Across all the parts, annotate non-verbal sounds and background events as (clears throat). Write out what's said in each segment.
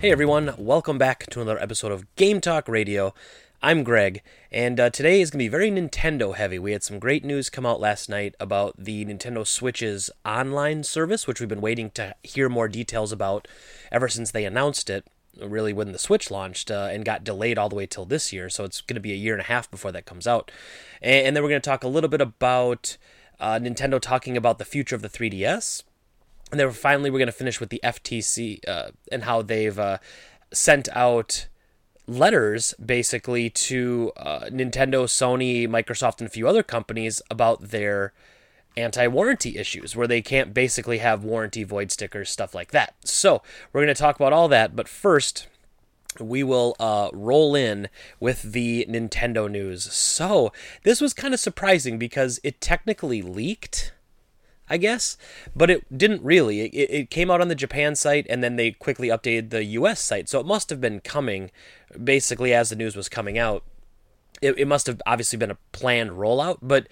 Hey everyone, welcome back to another episode of Game Talk Radio. I'm Greg, and uh, today is going to be very Nintendo heavy. We had some great news come out last night about the Nintendo Switch's online service, which we've been waiting to hear more details about ever since they announced it, really when the Switch launched uh, and got delayed all the way till this year. So it's going to be a year and a half before that comes out. And, and then we're going to talk a little bit about uh, Nintendo talking about the future of the 3DS and then finally, we're going to finish with the FTC uh, and how they've uh, sent out letters basically to uh, Nintendo, Sony, Microsoft, and a few other companies about their anti warranty issues, where they can't basically have warranty void stickers, stuff like that. So, we're going to talk about all that, but first, we will uh, roll in with the Nintendo news. So, this was kind of surprising because it technically leaked I guess, but it didn't really. It, it came out on the Japan site and then they quickly updated the US site. So it must have been coming basically as the news was coming out. It, it must have obviously been a planned rollout, but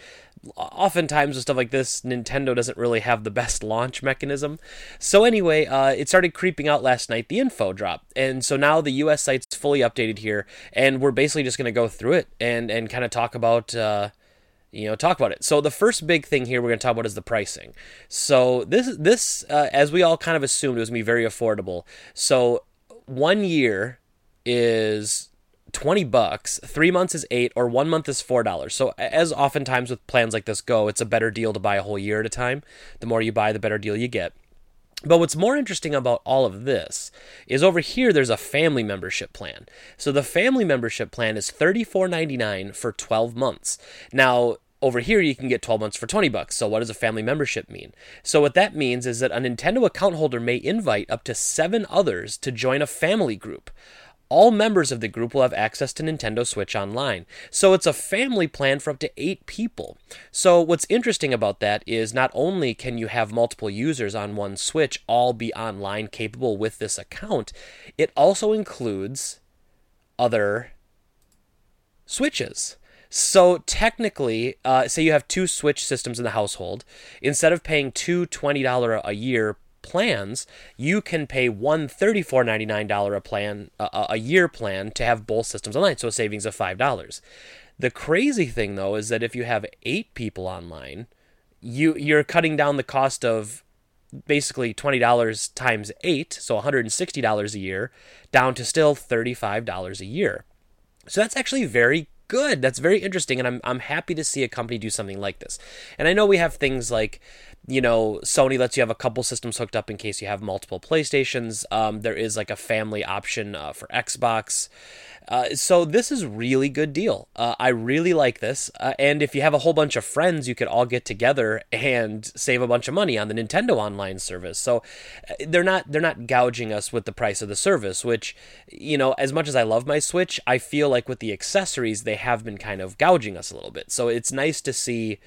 oftentimes with stuff like this, Nintendo doesn't really have the best launch mechanism. So anyway, uh, it started creeping out last night. The info drop, and so now the U.S. site's fully updated here, and we're basically just going to go through it and and kind of talk about. Uh, you know talk about it. So the first big thing here we're going to talk about is the pricing. So this this uh, as we all kind of assumed it was going to be very affordable. So one year is 20 bucks three months is eight or one month is four dollars. So as oftentimes with plans like this go it's a better deal to buy a whole year at a time. The more you buy the better deal you get but what's more interesting about all of this is over here there's a family membership plan. So the family membership plan is $34.99 for 12 months. Now, over here you can get 12 months for 20 bucks. So what does a family membership mean? So what that means is that a Nintendo account holder may invite up to 7 others to join a family group all members of the group will have access to Nintendo Switch Online. So it's a family plan for up to eight people. So what's interesting about that is not only can you have multiple users on one Switch all be online capable with this account, it also includes other Switches. So technically, uh, say you have two Switch systems in the household, instead of paying two $20 a year plans, you can pay one thirty-four ninety-nine dollar a plan a, a year plan to have both systems online, so a savings of five dollars. The crazy thing though is that if you have eight people online, you you're cutting down the cost of basically $20 times 8, so $160 a year, down to still $35 a year. So that's actually very good. That's very interesting, and I'm I'm happy to see a company do something like this. And I know we have things like you know, Sony lets you have a couple systems hooked up in case you have multiple PlayStations. Um, there is like a family option uh, for Xbox. Uh, so this is really good deal. Uh, I really like this. Uh, and if you have a whole bunch of friends, you could all get together and save a bunch of money on the Nintendo Online service. So uh, they're not they're not gouging us with the price of the service. Which you know, as much as I love my Switch, I feel like with the accessories they have been kind of gouging us a little bit. So it's nice to see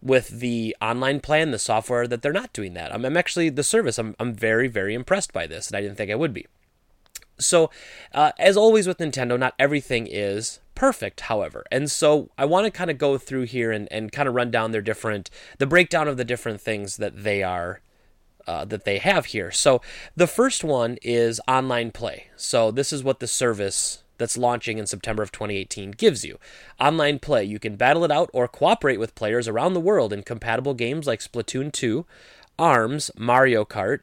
with the online plan, the software, that they're not doing that. I'm, I'm actually the service. I'm I'm very very impressed by this, and I didn't think I would be. So, uh, as always with Nintendo, not everything is perfect, however. And so I want to kind of go through here and, and kind of run down their different, the breakdown of the different things that they are, uh, that they have here. So the first one is online play. So this is what the service that's launching in September of 2018 gives you. Online play. You can battle it out or cooperate with players around the world in compatible games like Splatoon 2, ARMS, Mario Kart,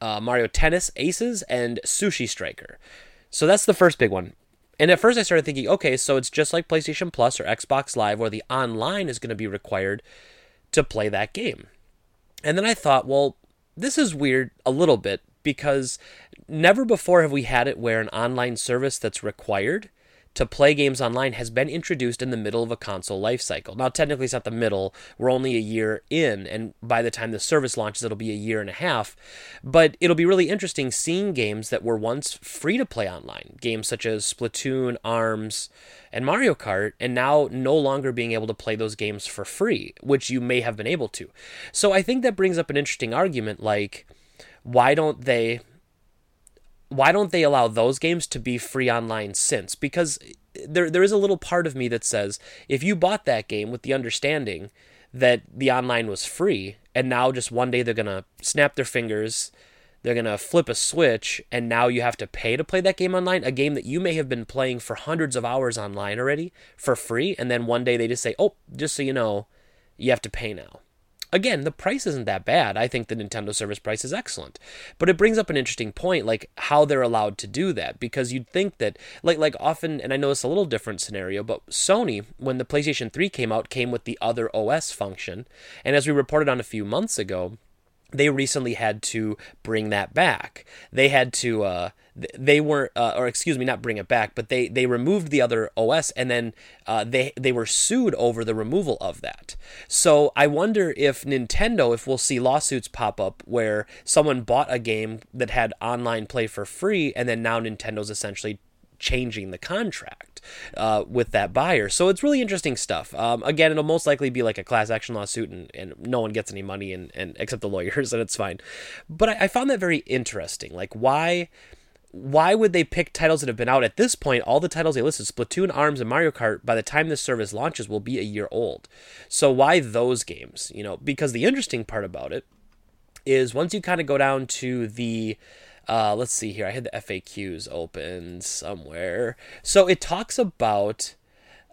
uh, Mario Tennis, Aces, and Sushi Striker. So that's the first big one. And at first I started thinking, okay, so it's just like PlayStation Plus or Xbox Live where the online is going to be required to play that game. And then I thought, well, this is weird a little bit because never before have we had it where an online service that's required to play games online has been introduced in the middle of a console life cycle. Now, technically, it's not the middle. We're only a year in, and by the time the service launches, it'll be a year and a half. But it'll be really interesting seeing games that were once free to play online, games such as Splatoon, ARMS, and Mario Kart, and now no longer being able to play those games for free, which you may have been able to. So I think that brings up an interesting argument like, why don't they why don't they allow those games to be free online since because there there is a little part of me that says if you bought that game with the understanding that the online was free and now just one day they're going to snap their fingers they're going to flip a switch and now you have to pay to play that game online, a game that you may have been playing for hundreds of hours online already for free. And then one day they just say, oh, just so you know, you have to pay now. Again, the price isn't that bad. I think the Nintendo service price is excellent. But it brings up an interesting point, like how they're allowed to do that. Because you'd think that, like, like often, and I know it's a little different scenario, but Sony, when the PlayStation 3 came out, came with the other OS function. And as we reported on a few months ago, they recently had to bring that back. They had to, uh, they weren't, uh, or excuse me, not bring it back, but they they removed the other OS, and then uh, they they were sued over the removal of that. So I wonder if Nintendo, if we'll see lawsuits pop up where someone bought a game that had online play for free, and then now Nintendo's essentially changing the contract uh, with that buyer. So it's really interesting stuff. Um, again, it'll most likely be like a class action lawsuit, and, and no one gets any money, and, and except the lawyers, (laughs) and it's fine. But I, I found that very interesting. Like why why would they pick titles that have been out at this point? All the titles they listed, Splatoon, ARMS, and Mario Kart, by the time this service launches, will be a year old. So why those games? You know, because the interesting part about it is once you kind of go down to the uh, let's see here. I had the FAQs open somewhere. So it talks about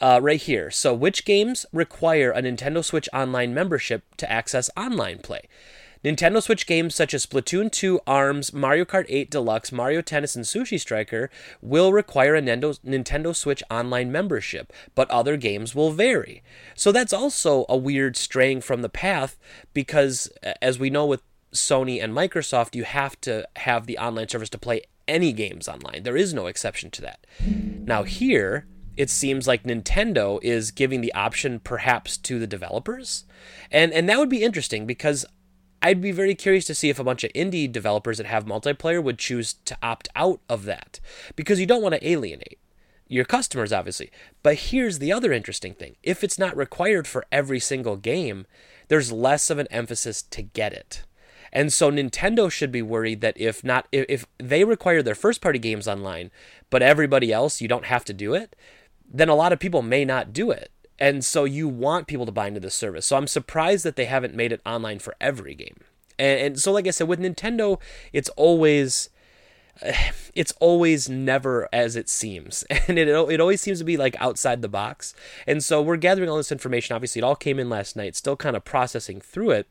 uh, right here. So, which games require a Nintendo Switch Online membership to access online play? Nintendo Switch games such as Splatoon 2, ARMS, Mario Kart 8 Deluxe, Mario Tennis, and Sushi Striker will require a Nintendo Switch Online membership, but other games will vary. So that's also a weird straying from the path because, as we know with Sony and Microsoft, you have to have the online service to play any games online. There is no exception to that. Now, here, it seems like Nintendo is giving the option perhaps to the developers. And and that would be interesting because I'd be very curious to see if a bunch of indie developers that have multiplayer would choose to opt out of that because you don't want to alienate your customers obviously. But here's the other interesting thing. If it's not required for every single game, there's less of an emphasis to get it. And so Nintendo should be worried that if not if, they require their first party games online, but everybody else you don't have to do it, then a lot of people may not do it. And so you want people to buy into this service. So I'm surprised that they haven't made it online for every game. And, and so like I said with Nintendo, it's always (sighs) it's always never as it seems (laughs) and it, it always seems to be like outside the box and so we're gathering all this information obviously it all came in last night still kind of processing through it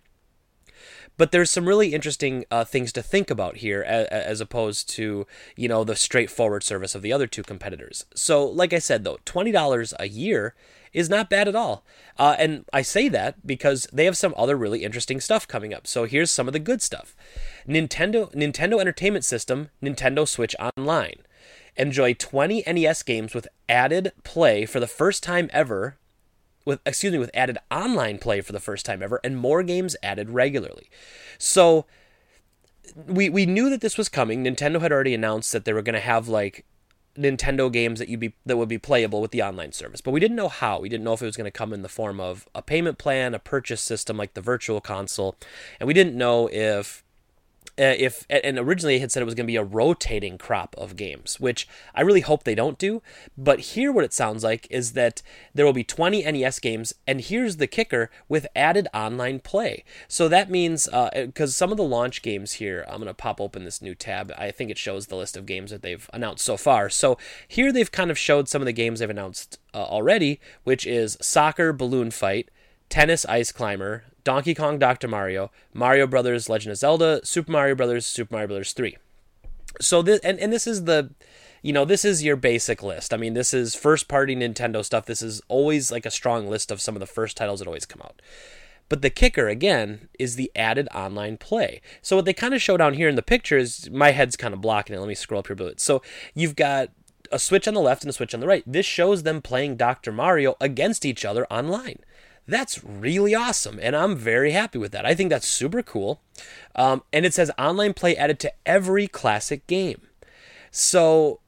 but there's some really interesting uh, things to think about here, as, as, opposed to you know the straightforward service of the other two competitors. So, like I said, though, twenty dollars a year is not bad at all. Uh, and I say that because they have some other really interesting stuff coming up. So here's some of the good stuff: Nintendo Nintendo Entertainment System, Nintendo Switch Online. Enjoy 20 NES games with added play for the first time ever with excuse me with added online play for the first time ever and more games added regularly. So we we knew that this was coming. Nintendo had already announced that they were going to have like Nintendo games that you be that would be playable with the online service, but we didn't know how. We didn't know if it was going to come in the form of a payment plan, a purchase system like the Virtual Console, and we didn't know if uh, if and originally it had said it was going to be a rotating crop of games, which I really hope they don't do. But here, what it sounds like is that there will be 20 NES games, and here's the kicker with added online play. So that means because uh, some of the launch games here, I'm going to pop open this new tab. I think it shows the list of games that they've announced so far. So here they've kind of showed some of the games they've announced uh, already, which is Soccer Balloon Fight, Tennis Ice Climber, Donkey Kong Dr. Mario, Mario Brothers Legend of Zelda, Super Mario Brothers, Super Mario Brothers 3. So this and, and this is the you know, this is your basic list. I mean, this is first party Nintendo stuff. This is always like a strong list of some of the first titles that always come out. But the kicker, again, is the added online play. So, what they kind of show down here in the picture is my head's kind of blocking it. Let me scroll up here a bit. So, you've got a switch on the left and a switch on the right. This shows them playing Dr. Mario against each other online. That's really awesome, and I'm very happy with that. I think that's super cool. Um, and it says online play added to every classic game. So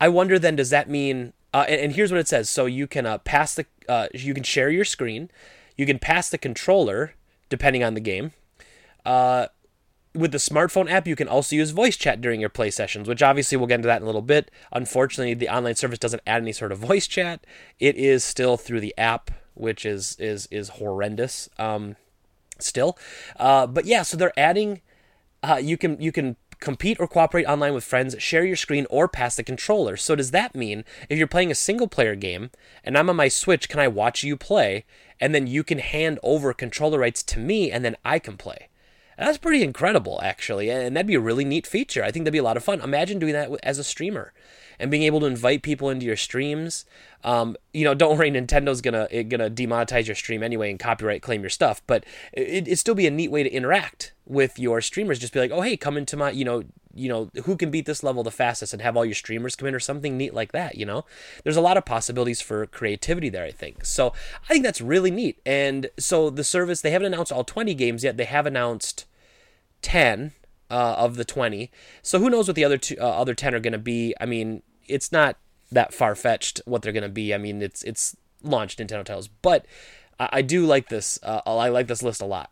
I wonder then, does that mean? Uh, and, and, here's what it says: so you can uh, pass the, uh, you can share your screen, you can pass the controller depending on the game. Uh, with the smartphone app, you can also use voice chat during your play sessions, which obviously we'll get into that in a little bit. Unfortunately, the online service doesn't add any sort of voice chat. It is still through the app which is is is horrendous. Um, still, uh, but yeah, so they're adding. Uh, you can you can compete or cooperate online with friends, share your screen, or pass the controller. So, does that mean if you're playing a single player game and I'm on my Switch, can I watch you play and then you can hand over controller rights to me and then I can play? That's pretty incredible, actually, and that'd be a really neat feature. I think that'd be a lot of fun. Imagine doing that as a streamer and being able to invite people into your streams. Um, you know, don't worry, Nintendo's gonna gonna demonetize your stream anyway and copyright claim your stuff, but it, it'd still be a neat way to interact with your streamers. Just be like, oh hey, come into my, you know, you know, who can beat this level the fastest, and have all your streamers come in or something neat like that. You know, there's a lot of possibilities for creativity there. I think so. I think that's really neat. And so the service they haven't announced all 20 games yet. They have announced 10 uh, of the 20. So who knows what the other two, uh, other 10 are going to be? I mean, it's not that far fetched what they're going to be. I mean, it's it's launched Nintendo titles, but I, I do like this. Uh, I like this list a lot.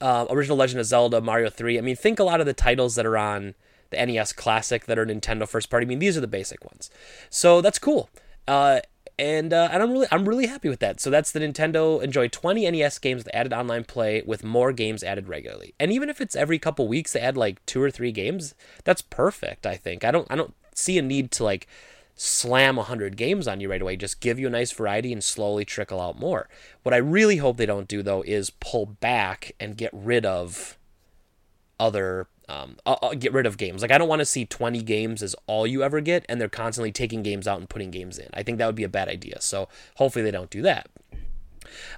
Uh, Original Legend of Zelda, Mario 3. I mean, think a lot of the titles that are on the NES Classic that are Nintendo first party. I mean, these are the basic ones. So that's cool. Uh, and uh, and I'm really I'm really happy with that. So that's the Nintendo Enjoy 20 NES games that added online play with more games added regularly. And even if it's every couple weeks they add like two or three games, that's perfect. I think I don't I don't see a need to like slam 100 games on you right away. Just give you a nice variety and slowly trickle out more. What I really hope they don't do though is pull back and get rid of other um, I'll, I'll get rid of games. Like I don't want to see 20 games as all you ever get, and they're constantly taking games out and putting games in. I think that would be a bad idea. So hopefully they don't do that.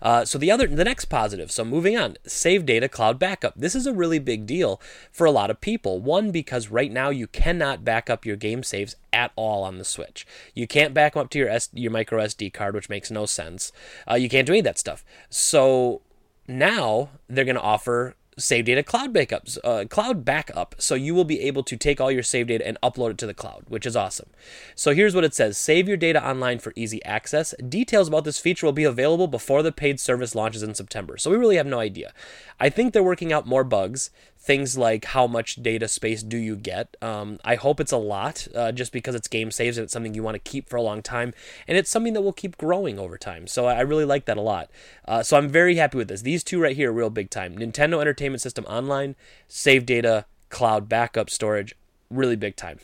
Uh, so the other, the next positive. So moving on, save data cloud backup. This is a really big deal for a lot of people. One because right now you cannot back up your game saves at all on the Switch. You can't back them up to your S, your micro SD card, which makes no sense. Uh, you can't do any of that stuff. So now they're going to offer save data cloud backups, uh, cloud backup. So you will be able to take all your save data and upload it to the cloud, which is awesome. So here's what it says Save your data online for easy access. Details about this feature will be available before the paid service launches in September. So we really have no idea. I think they're working out more bugs things like how much data space do you get. Um, I hope it's a lot, uh, just because it's game saves and it's something you want to keep for a long time, and it's something that will keep growing over time. So I really like that a lot. Uh, so I'm very happy with this. These two right here are real big time. Nintendo Entertainment System Online, save data, cloud backup storage, really big time.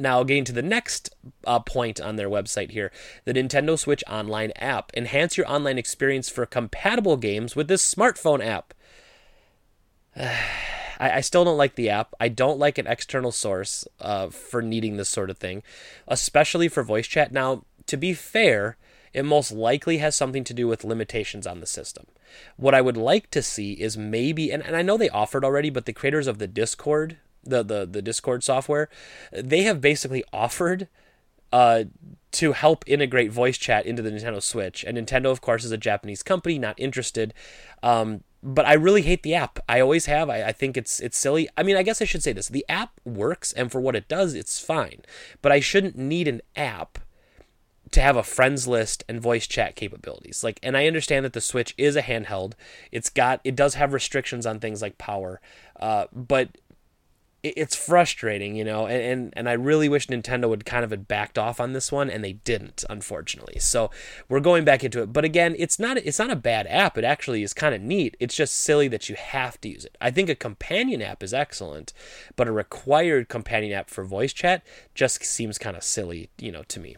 Now, getting to the next uh, point on their website here the Nintendo Switch Online app. Enhance your online experience for compatible games with this smartphone app. (sighs) I, still don't like the app. I don't like an external source uh, for needing this sort of thing, especially for voice chat. Now, to be fair, it most likely has something to do with limitations on the system. What I would like to see is maybe, and, and I know they offered already, but the creators of the Discord, the, the, the Discord software, they have basically offered uh, to help integrate voice chat into the Nintendo Switch. And Nintendo, of course, is a Japanese company, not interested. Um, but I really hate the app. I always have. I, I think it's it's silly. I mean, I guess I should say this: the app works, and for what it does, it's fine. But I shouldn't need an app to have a friends list and voice chat capabilities. Like, and I understand that the Switch is a handheld. It's got it does have restrictions on things like power, uh, but it's frustrating, you know, and, and, and I really wish Nintendo would kind of had backed off on this one, and they didn't, unfortunately. So we're going back into it. But again, it's not it's not a bad app. It actually is kind of neat. It's just silly that you have to use it. I think a companion app is excellent, but a required companion app for voice chat just seems kind of silly, you know, to me.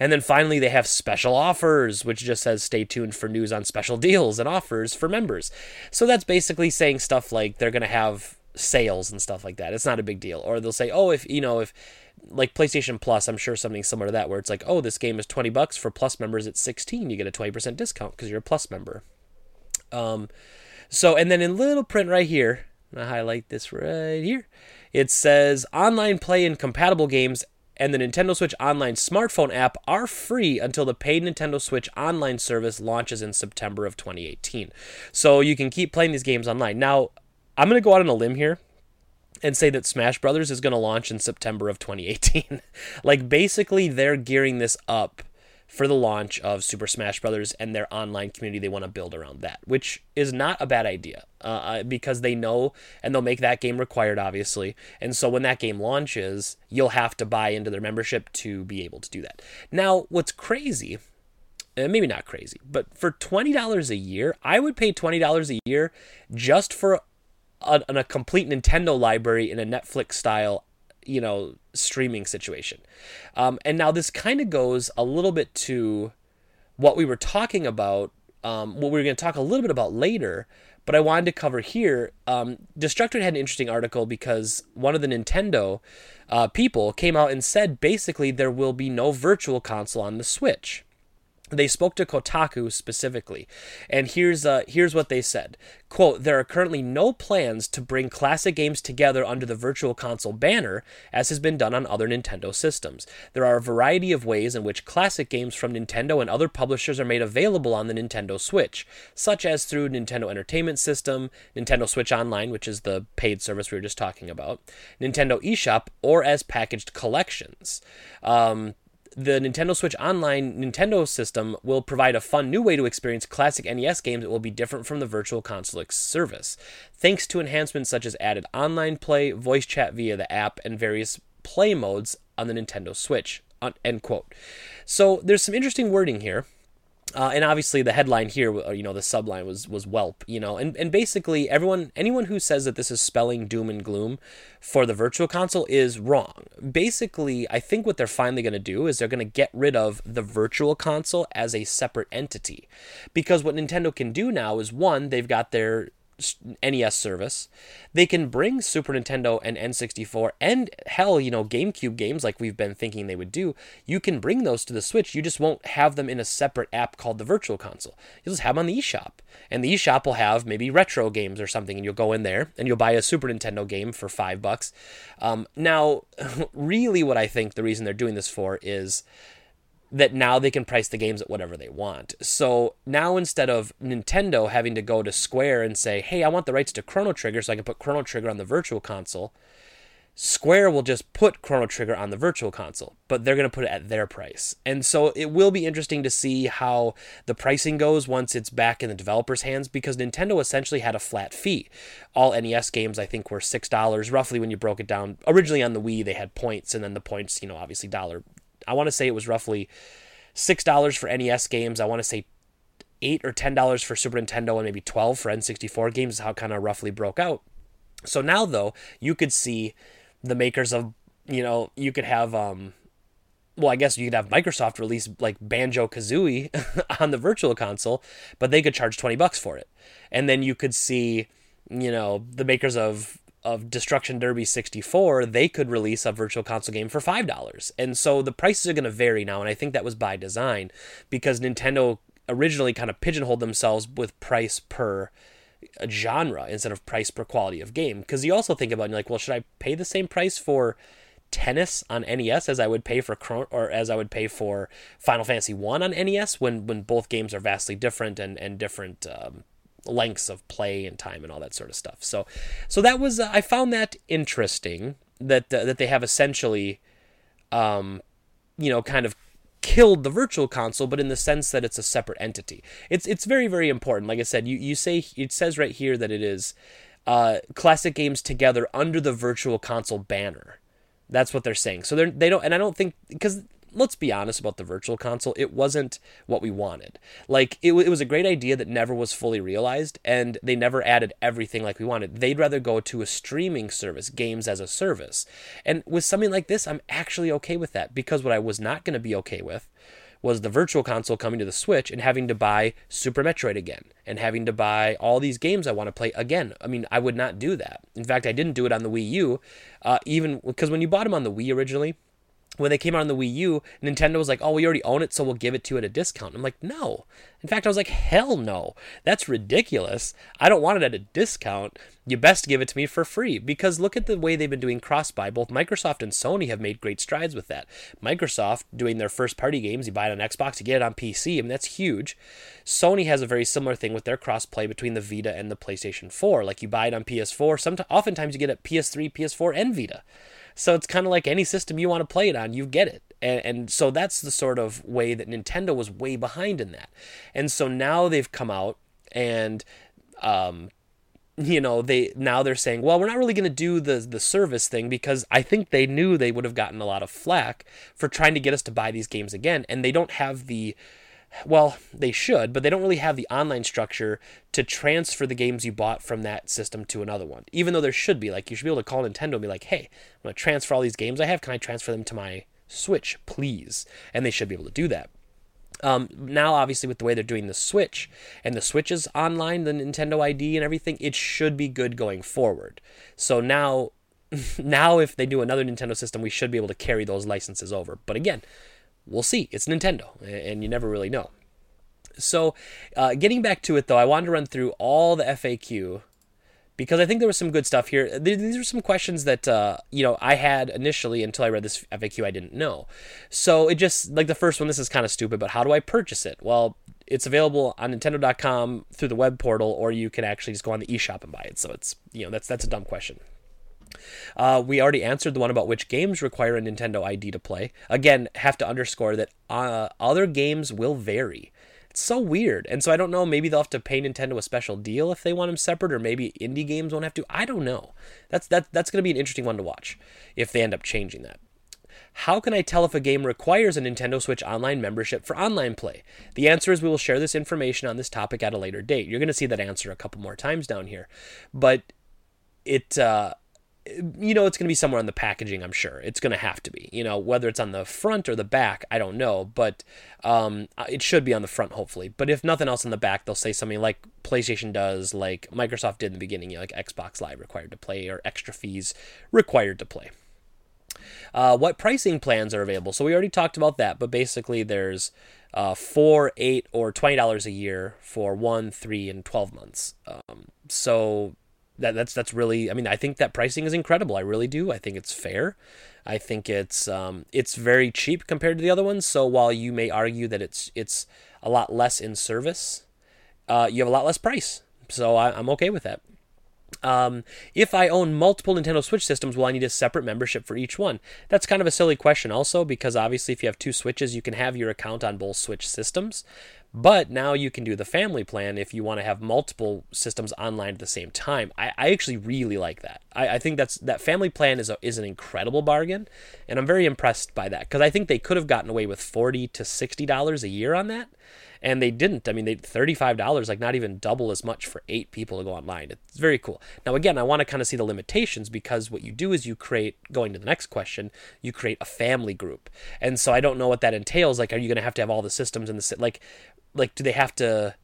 And then finally, they have special offers, which just says stay tuned for news on special deals and offers for members. So that's basically saying stuff like they're going to have sales and stuff like that. It's not a big deal. Or they'll say, oh, if you know, if like PlayStation Plus, I'm sure something similar to that, where it's like, oh, this game is 20 bucks for Plus members. It's 16. You get a 20% discount because you're a Plus member. Um, so and then in little print right here, I highlight this right here. It says online play and compatible games and the Nintendo Switch Online smartphone app are free until the paid Nintendo Switch Online service launches in September of 2018. So you can keep playing these games online. Now, I'm going to go out on a limb here and say that Smash Brothers is going to launch in September of 2018. (laughs) like basically they're gearing this up for the launch of Super Smash Brothers and their online community they want to build around that, which is not a bad idea uh, uh, because they know and they'll make that game required, obviously. And so when that game launches, you'll have to buy into their membership to be able to do that. Now, what's crazy uh, maybe not crazy, but for $20 a year, I would pay $20 a year just for a, a complete Nintendo library in a Netflix style you know streaming situation. Um, and now this kind of goes a little bit to what we were talking about um, what we are going to talk a little bit about later but i wanted to cover here. Um, destructoid had an interesting article because one of the nintendo uh, people came out and said basically there will be no virtual console on the switch they spoke to Kotaku specifically, and here's uh, here's what they said: "Quote: There are currently no plans to bring classic games together under the Virtual Console banner, as has been done on other Nintendo systems. There are a variety of ways in which classic games from Nintendo and other publishers are made available on the Nintendo Switch, such as through Nintendo Entertainment System, Nintendo Switch Online, which is the paid service we were just talking about, Nintendo eShop, or as packaged collections." Um, the Nintendo Switch Online Nintendo system will provide a fun new way to experience classic NES games that will be different from the Virtual Console service, thanks to enhancements such as added online play, voice chat via the app, and various play modes on the Nintendo Switch. End quote. So there's some interesting wording here. Uh, and obviously the headline here, you know, the subline was was whelp, you know, and and basically everyone, anyone who says that this is spelling doom and gloom for the Virtual Console is wrong. Basically, I think what they're finally going to do is they're going to get rid of the Virtual Console as a separate entity, because what Nintendo can do now is one, they've got their NES service. They can bring Super Nintendo and N64 and hell, you know, GameCube games like we've been thinking they would do. You can bring those to the Switch. You just won't have them in a separate app called the Virtual Console. You'll just have them on the eShop. And the eShop will have maybe retro games or something, and you'll go in there and you'll buy a Super Nintendo game for five bucks. Um, now, (laughs) really, what I think the reason they're doing this for is that now they can price the games at whatever they want. So now instead of Nintendo having to go to Square and say, "Hey, I want the rights to Chrono Trigger so I can put Chrono Trigger on the Virtual Console," Square will just put Chrono Trigger on the Virtual Console, but they're going to put it at their price. And so it will be interesting to see how the pricing goes once it's back in the developers' hands because Nintendo essentially had a flat fee. All NES games, I think, were $6 roughly when you broke it down. Originally on the Wii, they had points, and then the points, you know, obviously dollar I want to say it was roughly six dollars for NES games. I want to say eight or ten dollars for Super Nintendo and maybe twelve for N64 games is how kind of roughly broke out. So now though, you could see the makers of you know, you could have um well, I guess you could have Microsoft release like Banjo Kazooie (laughs) on the virtual console, but they could charge 20 bucks for it. And then you could see, you know, the makers of of Destruction Derby 64, they could release a virtual console game for $5. And so the prices are going to vary now. And I think that was by design because Nintendo originally kind of pigeonholed themselves with price per genre instead of price per quality of game. Because you also think about like, well, should I pay the same price for tennis on NES as I would pay for or as I would pay for Final Fantasy One on NES when when both games are vastly different and and different um, lengths of play and time and all that sort of stuff. So, so that was uh, I found that interesting that uh, that they have essentially, um, you know, kind of killed the virtual console, but in the sense that it's a separate entity. It's it's very very important. Like I said, you you say it says right here that it is uh, classic games together under the virtual console banner. That's what they're saying. So they're they don't, and I don't think because let's be honest about the virtual console, it wasn't what we wanted. Like, it, it was a great idea that never was fully realized, and they never added everything like we wanted. They'd rather go to a streaming service, games as a service. And with something like this, I'm actually okay with that because what I was not going to be okay with was the virtual console coming to the Switch and having to buy Super Metroid again and having to buy all these games I want to play again. I mean, I would not do that. In fact, I didn't do it on the Wii U, uh, even because when you bought them on the Wii originally, when they came out on the Wii U, Nintendo was like, "Oh, we already own it, so we'll give it to you at a discount." I'm like, "No." In fact, I was like, "Hell no. That's ridiculous. I don't want it at a discount. You best give it to me for free." Because look at the way they've been doing cross-buy. Both Microsoft and Sony have made great strides with that. Microsoft doing their first-party games, you buy it on Xbox, you get it on PC. I mean, that's huge. Sony has a very similar thing with their cross-play between the Vita and the PlayStation 4. Like you buy it on PS4, sometimes oftentimes you get it PS3, PS4, and Vita. So it's kind of like any system you want to play it on, you get it. And, and so that's the sort of way that Nintendo was way behind in that. And so now they've come out and um, you know they now they're saying well we're not really going to do the the service thing because i think they knew they would have gotten a lot of flack for trying to get us to buy these games again and they don't have the well, they should, but they don't really have the online structure to transfer the games you bought from that system to another one. Even though there should be, like, you should be able to call Nintendo and be like, hey, I'm going to transfer all these games I have. Can I transfer them to my Switch, please? And they should be able to do that. Um, now, obviously, with the way they're doing the Switch and the Switch is online, the Nintendo ID and everything, it should be good going forward. So now, (laughs) now if they do another Nintendo system, we should be able to carry those licenses over. But again, we'll see. It's Nintendo, and you never really know. So, uh, getting back to it though, I wanted to run through all the FAQ because I think there was some good stuff here. These are some questions that uh, you know I had initially until I read this FAQ. I didn't know. So it just like the first one. This is kind of stupid, but how do I purchase it? Well, it's available on Nintendo.com through the web portal, or you can actually just go on the eShop and buy it. So it's you know that's that's a dumb question. Uh, we already answered the one about which games require a Nintendo ID to play. Again, have to underscore that uh, other games will vary. It's so weird. And so I don't know, maybe they'll have to pay Nintendo a special deal if they want them separate, or maybe indie games won't have to. I don't know. That's that that's gonna be an interesting one to watch if they end up changing that. How can I tell if a game requires a Nintendo Switch Online membership for online play? The answer is we will share this information on this topic at a later date. You're going to see that answer a couple more times down here. But it uh, you know it's going to be somewhere on the packaging i'm sure. It's going to have to be you know whether it's on the front or the back i don't know but um, it should be on the front hopefully. But if nothing else on the back they'll say something like playstation does like microsoft did in the beginning you know, like xbox live required to play or extra fees required to play. Uh, what pricing plans are available? So we already talked about that but basically there's uh, four eight or twenty dollars a year for one three and 12 months. Um, so that that's that's really I mean I think that pricing is incredible. I really do. I think it's fair. I think it's um, it's very cheap compared to the other ones. So while you may argue that it's it's a lot less in service, uh, you have a lot less price. So I, I'm okay with that. Um, if I own multiple Nintendo Switch systems, will I need a separate membership for each one? That's kind of a silly question, also, because obviously, if you have two Switches, you can have your account on both Switch systems. But now you can do the family plan if you want to have multiple systems online at the same time. I, I actually really like that. I, I think that's that family plan is a, is an incredible bargain, and I'm very impressed by that because I think they could have gotten away with forty to sixty dollars a year on that, and they didn't. I mean, they thirty five dollars, like not even double as much for eight people to go online. It's very cool. Now, again, I want to kind of see the limitations because what you do is you create. Going to the next question, you create a family group, and so I don't know what that entails. Like, are you going to have to have all the systems in the like? like do they have to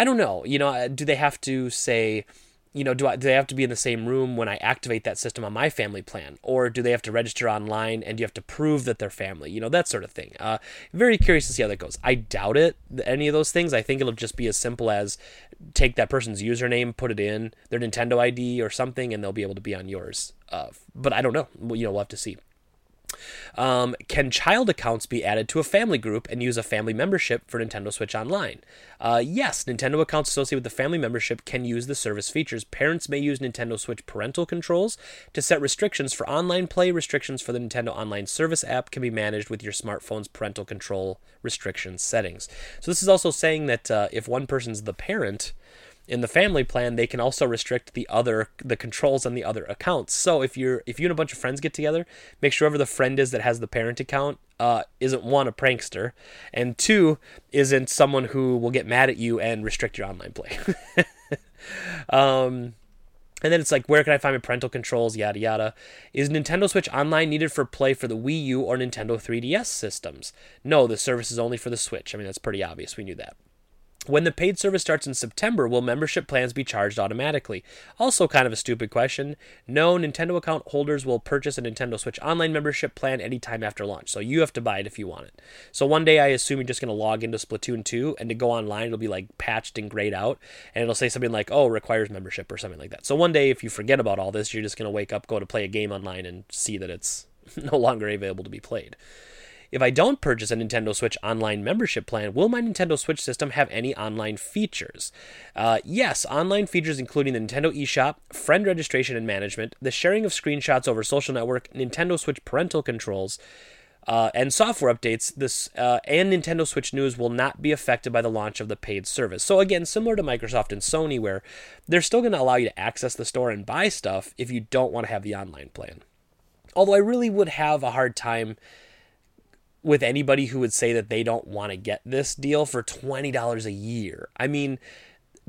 I don't know, you know, uh, do they have to say, you know, do, I, do they have to be in the same room when I activate that system on my family plan? Or do they have to register online and you have to prove that they're family? You know, that sort of thing. Uh, very curious to see how that goes. I doubt it, any of those things. I think it'll just be as simple as take that person's username, put it in their Nintendo ID or something, and they'll be able to be on yours. Uh, but I don't know. You know, we'll have to see. Um, can child accounts be added to a family group and use a family membership for Nintendo Switch Online? Uh, yes, Nintendo accounts associated with the family membership can use the service features. Parents may use Nintendo Switch parental controls to set restrictions for online play. Restrictions for the Nintendo Online Service app can be managed with your smartphone's parental control restrictions settings. So, this is also saying that uh, if one person's the parent, in the family plan they can also restrict the other the controls on the other accounts so if you're if you and a bunch of friends get together make sure whoever the friend is that has the parent account uh, isn't one a prankster and two isn't someone who will get mad at you and restrict your online play (laughs) um, and then it's like, where can I find my parental controls? Yada yada. Is Nintendo Switch Online needed for play for the Wii U or Nintendo 3DS systems? No, the service is only for the Switch. I mean, that's pretty obvious. We knew that. When the paid service starts in September, will membership plans be charged automatically? Also, kind of a stupid question. No, Nintendo account holders will purchase a Nintendo Switch Online membership plan anytime after launch, so you have to buy it if you want it. So one day, I assume you're just going to log into Splatoon 2, and to go online, it'll be like patched and grayed out, and it'll say something like, oh, requires membership or something like that. So one day, if you forget about all this, you're just going to wake up, go to play a game online, and see that it's (laughs) no longer available to be played. If I don't purchase a Nintendo Switch online membership plan, will my Nintendo Switch system have any online features? Uh, yes, online features including the Nintendo eShop, friend registration and management, the sharing of screenshots over social network, Nintendo Switch parental controls, uh, and software updates, this uh, and Nintendo Switch news will not be affected by the launch of the paid service. So again, similar to Microsoft and Sony, where they're still going to allow you to access the store and buy stuff if you don't want to have the online plan. Although I really would have a hard time with anybody who would say that they don't want to get this deal for $20 a year. I mean,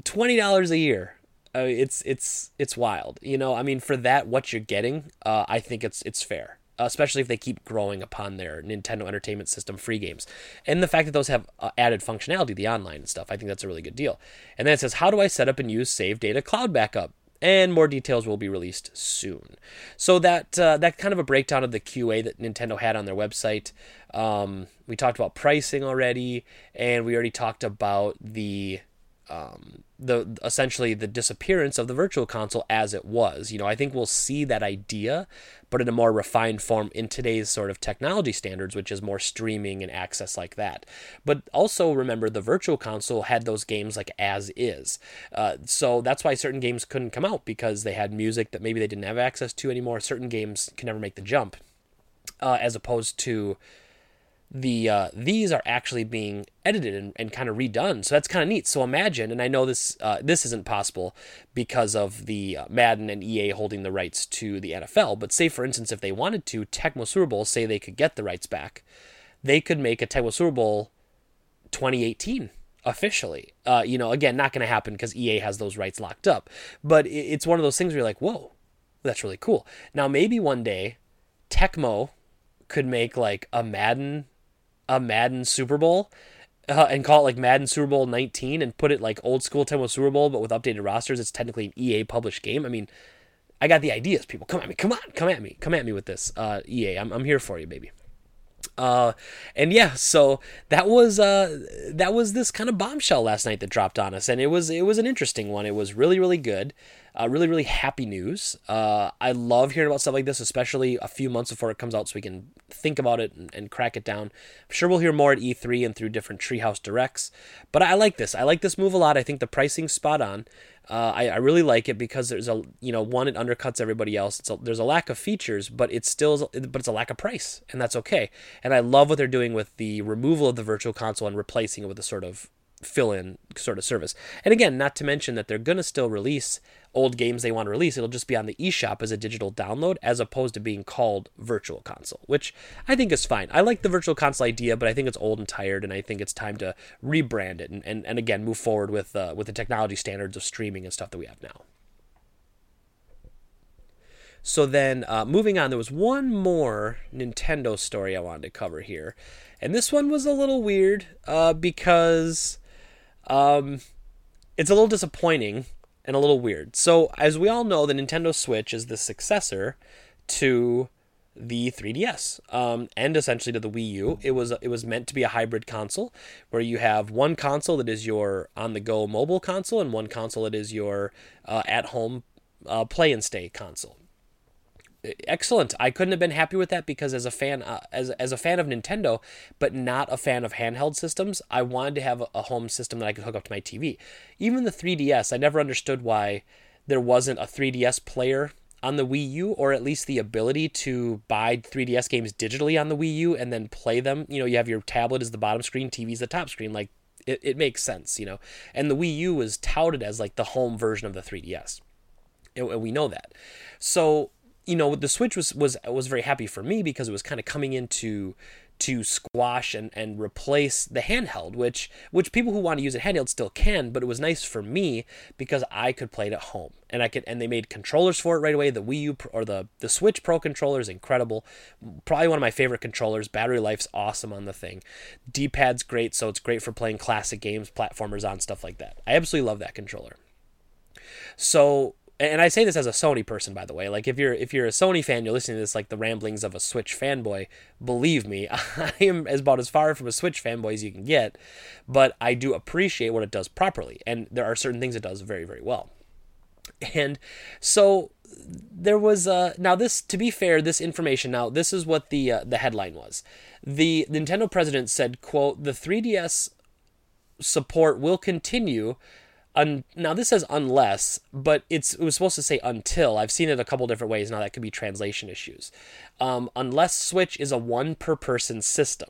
$20 a year. Uh, it's it's it's wild. You know, I mean for that what you're getting, uh, I think it's it's fair especially if they keep growing upon their Nintendo Entertainment System free games. And the fact that those have uh, added functionality, the online and stuff, I think that's a really good deal. And then it says, How do I set up and use Save Data Cloud Backup? And more details will be released soon. So that uh, that kind of a breakdown of the QA that Nintendo had on their website. Um, we talked about pricing already, and we already talked about the um, the essentially the disappearance of the virtual console as it was. You know, I think we'll see that idea, but in a more refined form in today's sort of technology standards, which is more streaming and access like that. But also remember, the virtual console had those games like as is, uh, so that's why certain games couldn't come out because they had music that maybe they didn't have access to anymore. Certain games can never make the jump, uh, as opposed to the uh, these are actually being edited and, and kind of redone. So that's kind of neat. So imagine, and I know this uh, this isn't possible because of the uh, Madden and EA holding the rights to the NFL. But say for instance, if they wanted to, Tecmo Super Bowl, say they could get the rights back, they could make a Tecmo Super Bowl 2018 officially. Uh, you know, again, not going to happen because EA has those rights locked up. But it's one of those things where you're like, whoa, that's really cool. Now maybe one day, Tecmo could make like a Madden a Madden Super Bowl uh, and call it like Madden Super Bowl 19 and put it like old school Tecmo Super Bowl, but with updated rosters. It's technically an EA published game. I mean, I got the ideas, people. Come at me. Come on. Come at me. Come at me with this. Uh, EA, I'm, I'm here for you, baby. Uh, and yeah, so that was uh, that was this kind of bombshell last night that dropped on us, and it was it was an interesting one. It was really really good. Uh, really, really happy news. Uh, I love hearing about stuff like this, especially a few months before it comes out, so we can think about it and, and crack it down. I'm sure we'll hear more at E3 and through different Treehouse directs. But I like this. I like this move a lot. I think the pricing's spot on. Uh, I, I, really like it because there's a you know one it undercuts everybody else. A, there's a lack of features, but it's still but it's a lack of price, and that's okay. And I love what they're doing with the removal of the virtual console and replacing it with a sort of fill in sort of service. And again, not to mention that they're going to still release old games they want to release. It'll just be on the eShop as a digital download as opposed to being called Virtual Console, which I think is fine. I like the Virtual Console idea, but I think it's old and tired, and I think it's time to rebrand it and, and, and again move forward with, uh, with the technology standards of streaming and stuff that we have now. So then, uh, moving on, there was one more Nintendo story I wanted to cover here. And this one was a little weird uh, because um, it's a little disappointing and a little weird. So, as we all know, the Nintendo Switch is the successor to the 3DS um, and essentially to the Wii U. It was it was meant to be a hybrid console where you have one console that is your on-the-go mobile console and one console that is your uh, at-home uh, play and stay console excellent. I couldn't have been happy with that because as a fan, uh, as as a fan of Nintendo, but not a fan of handheld systems, I wanted to have a, home system that I could hook up to my TV. Even the 3DS, I never understood why there wasn't a 3DS player on the Wii U, or at least the ability to buy 3DS games digitally on the Wii U and then play them. You know, you have your tablet as the bottom screen, TV's the top screen. Like it, it makes sense, you know. And the Wii U was touted as like the home version of the 3DS. And we know that. So you know the switch was was was very happy for me because it was kind of coming into to squash and, and replace the handheld, which which people who want to use a handheld still can, but it was nice for me because I could play it at home and I could and they made controllers for it right away. The Wii U or the the Switch Pro controller is incredible, probably one of my favorite controllers. Battery life's awesome on the thing, D-pad's great, so it's great for playing classic games, platformers on stuff like that. I absolutely love that controller. So and I say this as a Sony person, by the way. Like if you're if you're a Sony fan, you're listening to this like the ramblings of a Switch fanboy. Believe me, (laughs) I am as about as far from a Switch fanboy as you can get, but I do appreciate what it does properly, and there are certain things it does very very well. And so there was uh, now this to be fair, this information now this is what the uh, the headline was. The Nintendo president said, "quote The 3DS support will continue." Un, now this says unless, but it's it was supposed to say until. I've seen it a couple different ways now. That could be translation issues. Um, unless Switch is a one per person system,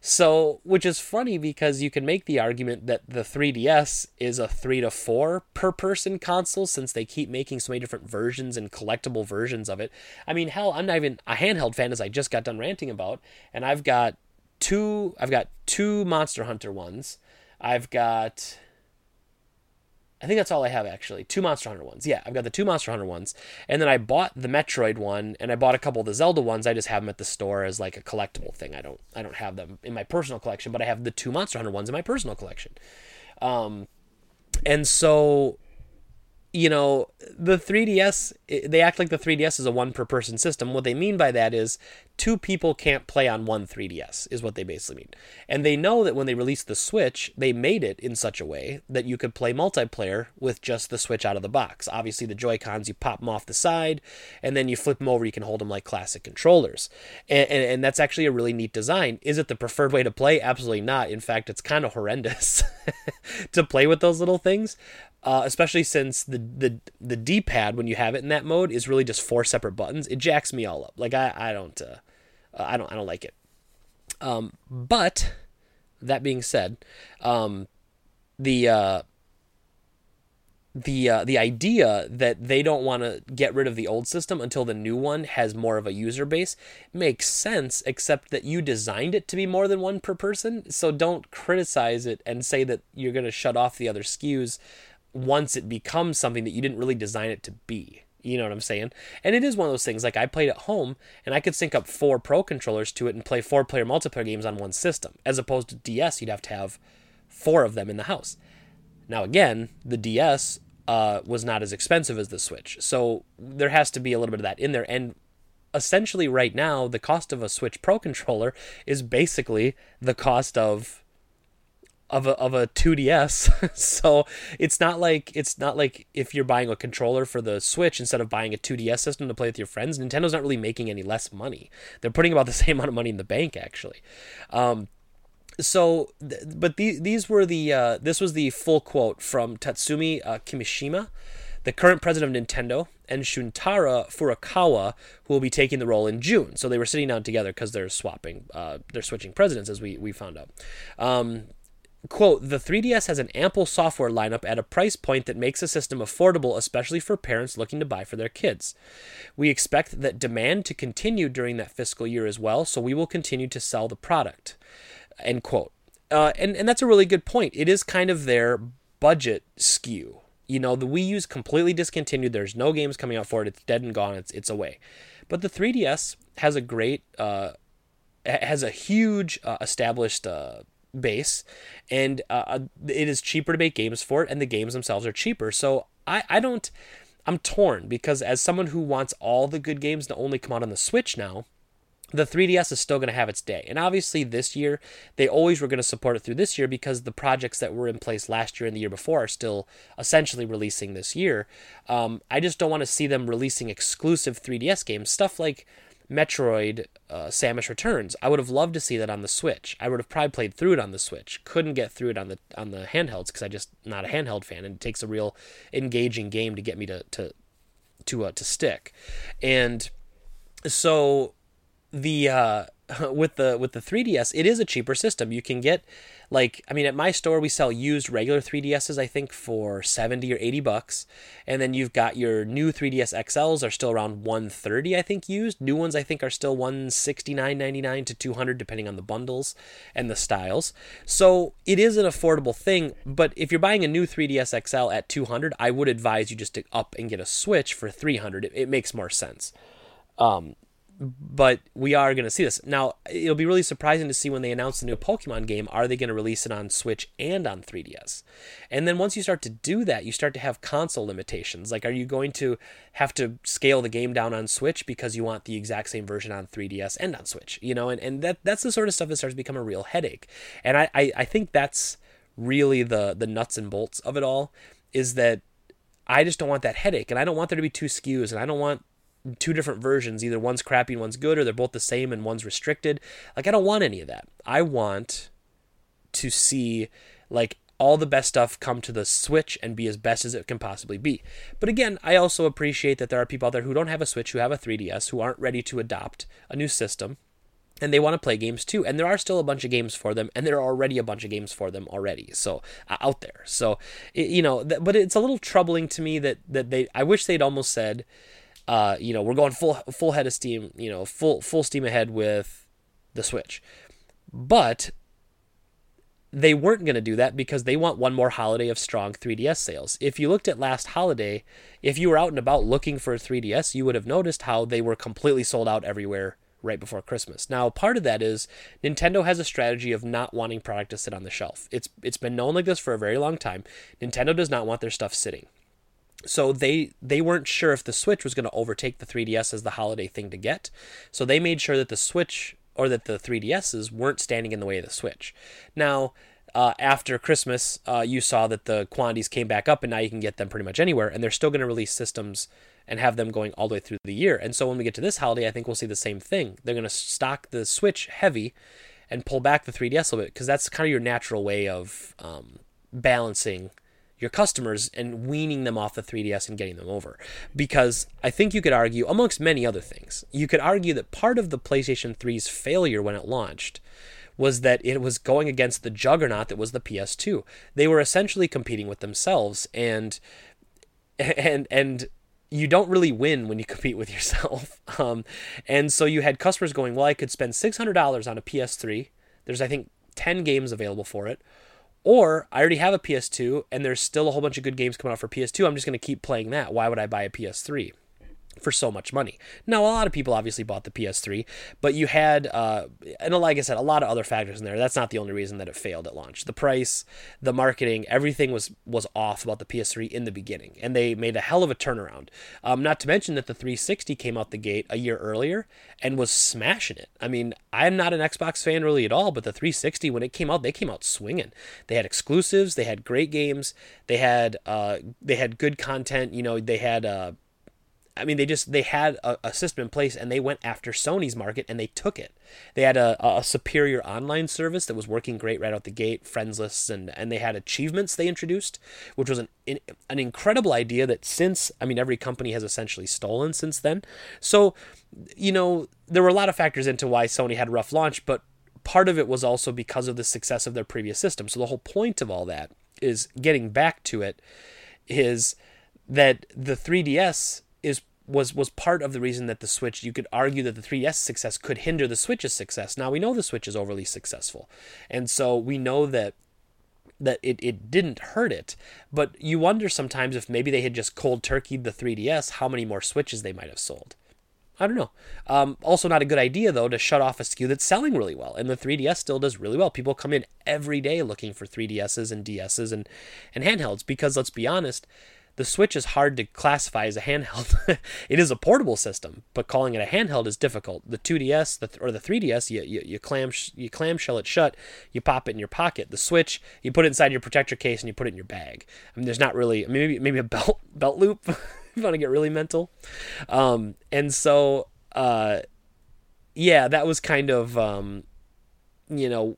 so which is funny because you can make the argument that the 3DS is a three to four per person console since they keep making so many different versions and collectible versions of it. I mean, hell, I'm not even a handheld fan as I just got done ranting about, and I've got two. I've got two Monster Hunter ones. I've got. I think that's all I have actually. Two Monster Hunter ones. Yeah, I've got the two Monster Hunter ones, and then I bought the Metroid one, and I bought a couple of the Zelda ones. I just have them at the store as like a collectible thing. I don't. I don't have them in my personal collection, but I have the two Monster Hunter ones in my personal collection. Um, and so you know, the 3DS, they act like the 3DS is a one per person system. What they mean by that is two people can't play on one 3DS, is what they basically mean. And they know that when they released the Switch, they made it in such a way that you could play multiplayer with just the Switch out of the box. Obviously, the Joy-Cons, you pop them off the side, and then you flip them over, you can hold them like classic controllers. And, and, and that's actually a really neat design. Is it the preferred way to play? Absolutely not. In fact, it's kind of horrendous (laughs) to play with those little things uh, especially since the the the D-pad when you have it in that mode is really just four separate buttons. It jacks me all up. Like I I don't uh, I don't I don't like it. Um, but that being said, um, the uh, the uh, the idea that they don't want to get rid of the old system until the new one has more of a user base makes sense except that you designed it to be more than one per person so don't criticize it and say that you're going to shut off the other SKUs once it becomes something that you didn't really design it to be. You know what I'm saying? And it is one of those things like I played at home and I could sync up four pro controllers to it and play four player multiplayer games on one system. As opposed to DS, you'd have to have four of them in the house. Now, again, the DS uh, was not as expensive as the Switch. So there has to be a little bit of that in there. And essentially, right now, the cost of a Switch Pro controller is basically the cost of of a of a 2DS. (laughs) so it's not like it's not like if you're buying a controller for the Switch instead of buying a 2DS system to play with your friends. Nintendo's not really making any less money. They're putting about (laughs) the same amount of money in the bank actually. Um, so, but these these were the uh, this was the full quote from Tatsumi uh, Kimishima, the current president of Nintendo, and Shuntaro Furukawa, who will be taking the role in June. So they were sitting down together because they're swapping, uh, they're switching presidents, as we we found out. Um, quote the 3ds has an ample software lineup at a price point that makes the system affordable especially for parents looking to buy for their kids. We expect that demand to continue during that fiscal year as well so we will continue to sell the product. End quote. Uh, and, and that's a really good point. It is kind of their budget SKU. you know the wii u's completely discontinued. There's no games coming out for it. It's dead and gone. It's, it's away. But the 3ds has a great uh, has a huge uh, established uh, base, and uh, uh, it is cheaper to make games for it, and the games themselves are cheaper. So I, I don't, I'm torn because as someone who wants all the good games to only come out on the Switch now, the 3DS is still going to have its day. And obviously, this year, they always were going to support it through this year because the projects that were in place last year and the year before are still essentially releasing this year. Um, I just don't want to see them releasing exclusive 3DS games. Stuff like Metroid uh, Samus Returns. I would have loved to see that on the Switch. I would have probably played through it on the Switch. Couldn't get through it on the on the handhelds because I just not a handheld fan, and it takes a real engaging game to get me to to to uh, to stick. And so the uh, (laughs) with the with the 3DS, it is a cheaper system. You can get like I mean at my store we sell used regular 3DSs I think for 70 or 80 bucks. And then you've got your new 3DS XLs are still around 130 I think used. New ones I think are still 169.99 to 200 depending on the bundles and the styles. So it is an affordable thing, but if you're buying a new 3DS XL at 200, I would advise you just to up and get a Switch for 300. It, it makes more sense. Um, but we are going to see this. Now, it'll be really surprising to see when they announce the new Pokemon game, are they going to release it on Switch and on 3DS? And then once you start to do that, you start to have console limitations. Like, are you going to have to scale the game down on Switch because you want the exact same version on 3DS and on Switch? You know, and, and that that's the sort of stuff that starts to become a real headache. And I, I, I think that's really the the nuts and bolts of it all is that I just don't want that headache and I don't want there to be two SKUs and I don't want two different versions. Either one's crappy and one's good, or they're both the same and one's restricted. Like, I don't want any of that. I want to see, like, all the best stuff come to the Switch and be as best as it can possibly be. But again, I also appreciate that there are people out there who don't have a Switch, who have a 3DS, who aren't ready to adopt a new system, and they want to play games too. And there are still a bunch of games for them, and there are already a bunch of games for them already. So uh, out there, so you know, but it's a little troubling to me that that they. I wish they'd almost said uh, you know, we're going full full head of steam, you know, full full steam ahead with the Switch. But they weren't going to do that because they want one more holiday of strong 3DS sales. If you looked at last holiday, if you were out and about looking for a 3DS, you would have noticed how they were completely sold out everywhere right before Christmas. Now, part of that is Nintendo has a strategy of not wanting product to sit on the shelf. It's it's been known like this for a very long time. Nintendo does not want their stuff sitting. So they they weren't sure if the Switch was going to overtake the 3DS as the holiday thing to get. So they made sure that the Switch or that the 3DSs weren't standing in the way of the Switch. Now, uh, after Christmas, uh, you saw that the quantities came back up, and now you can get them pretty much anywhere. And they're still going to release systems and have them going all the way through the year. And so when we get to this holiday, I think we'll see the same thing. They're going to stock the Switch heavy and pull back the 3DS a little bit because that's kind of your natural way of um, balancing your customers and weaning them off the 3DS and getting them over. Because I think you could argue, amongst many other things, you could argue that part of the PlayStation 3's failure when it launched was that it was going against the juggernaut that was the PS2. They were essentially competing with themselves and (laughs) and and you don't really win when you (laughs) compete with yourself. (laughs) Um, and so you had customers going, well, I could spend $600 on a PS3. There's, I think, 10 games available for it. Or I already have a PS2 and there's still a whole bunch of good games coming out for PS2. I'm just going to keep playing that. Why would I buy a PS3? For so much money. Now, a lot of people obviously bought the PS3, but you had, uh, and like I said, a lot of other factors in there. That's not the only reason that it failed at launch. The price, the marketing, everything was was off about the PS3 in the beginning, and they made a hell of a turnaround. Um, not to mention that the 360 came out the gate a year earlier and was smashing it. I mean, I'm not an Xbox fan really at all, but the 360 when it came out, they came out swinging. They had exclusives, they had great games, they had uh, they had good content. You know, they had. Uh, I mean, they just they had a, a, system in place and they went after Sony's market and they took it. They had a, a superior online service that was working great right out the gate, friends lists, and and they had achievements they introduced, which was an an incredible idea that since I mean every company has essentially stolen since then. So, you know, there were a lot of factors into why Sony had a rough launch, but part of it was also because of the success of their previous system. So the whole point of all that is getting back to it is that the 3DS is was was part of the reason that the Switch you could argue that the 3DS success could hinder the Switch's success. Now we know the Switch is overly successful. And so we know that that it, it didn't hurt it, but you wonder sometimes if maybe they had just cold turkeyed the 3DS, how many more Switches they might have sold. I don't know. Um, also, not a good idea though to shut off a SKU that's selling really well, and the 3DS still does really well. People come in every day looking for 3DSs and DSs and and handhelds because let's be honest, the Switch is hard to classify as a handheld. (laughs) it is a portable system, but calling it a handheld is difficult. The 2DS the, or the 3DS, you, you, you, clam, you clamshell it shut, you pop it in your pocket. The Switch, you put it inside your protector case and you put it in your bag. I mean, there's not really, maybe, maybe a belt, (laughs) belt loop (laughs) if you want to get really mental. Um, and so, uh, yeah, that was kind of, um, you know,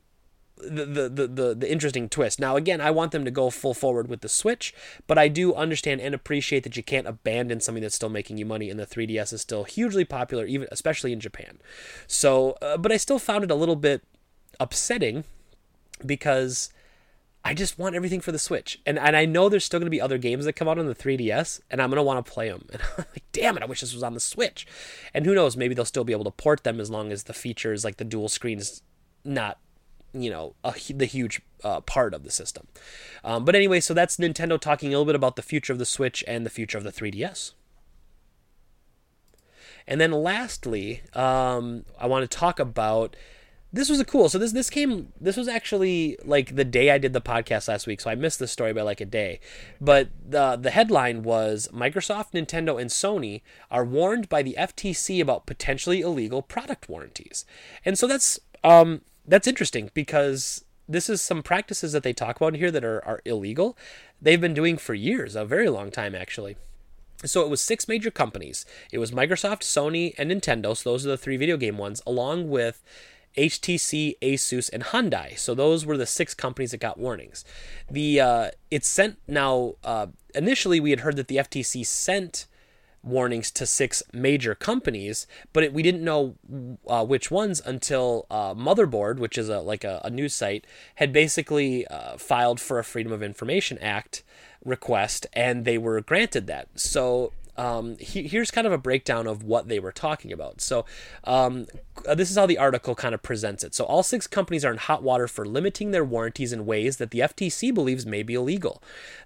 the, the, the, the interesting twist. Now, again, I want them to go full forward with the Switch, but I do understand and appreciate that you can't abandon something that's still making you money, and the 3DS is still hugely popular, even especially in Japan. So, uh, but I still found it a little bit upsetting because I just want everything for the Switch, and and I know there's still going to be other games that come out on the 3DS, and I'm going to want to play them. (laughs) And I'm like, damn it, I wish this was on the Switch. And who knows, maybe they'll still be able to port them as long as the features like the dual screens not you know a, the huge uh, part of the system. Um, but anyway, so that's Nintendo talking a little bit about the future of the Switch and the future of the 3DS. And then lastly, um, I want to talk about this was a cool. So this this came this was actually like the day I did the podcast last week, so I missed the story by like a day. But the the headline was Microsoft, Nintendo, and Sony are warned by the FTC about potentially illegal product warranties. And so that's um that's interesting because this is some practices that they talk about here that are, are illegal. They've been doing for years, a very long time actually. So it was six major companies. It was Microsoft, Sony, and Nintendo. So those are the three video game ones, along with HTC, Asus, and Hyundai. So those were the six companies that got warnings. The uh, it's sent now. Uh, initially, we had heard that the FTC sent warnings to six major companies, but it, we didn't know uh, which ones until uh, Motherboard, which is a like a, a news site, had basically uh, filed for a Freedom of Information Act request, and they were granted that. So um, he, here's kind of a breakdown of what they were talking about. So, um, uh, this is how the article kind of presents it. So, all six companies are in hot water for limiting their warranties in ways that the FTC believes may be illegal.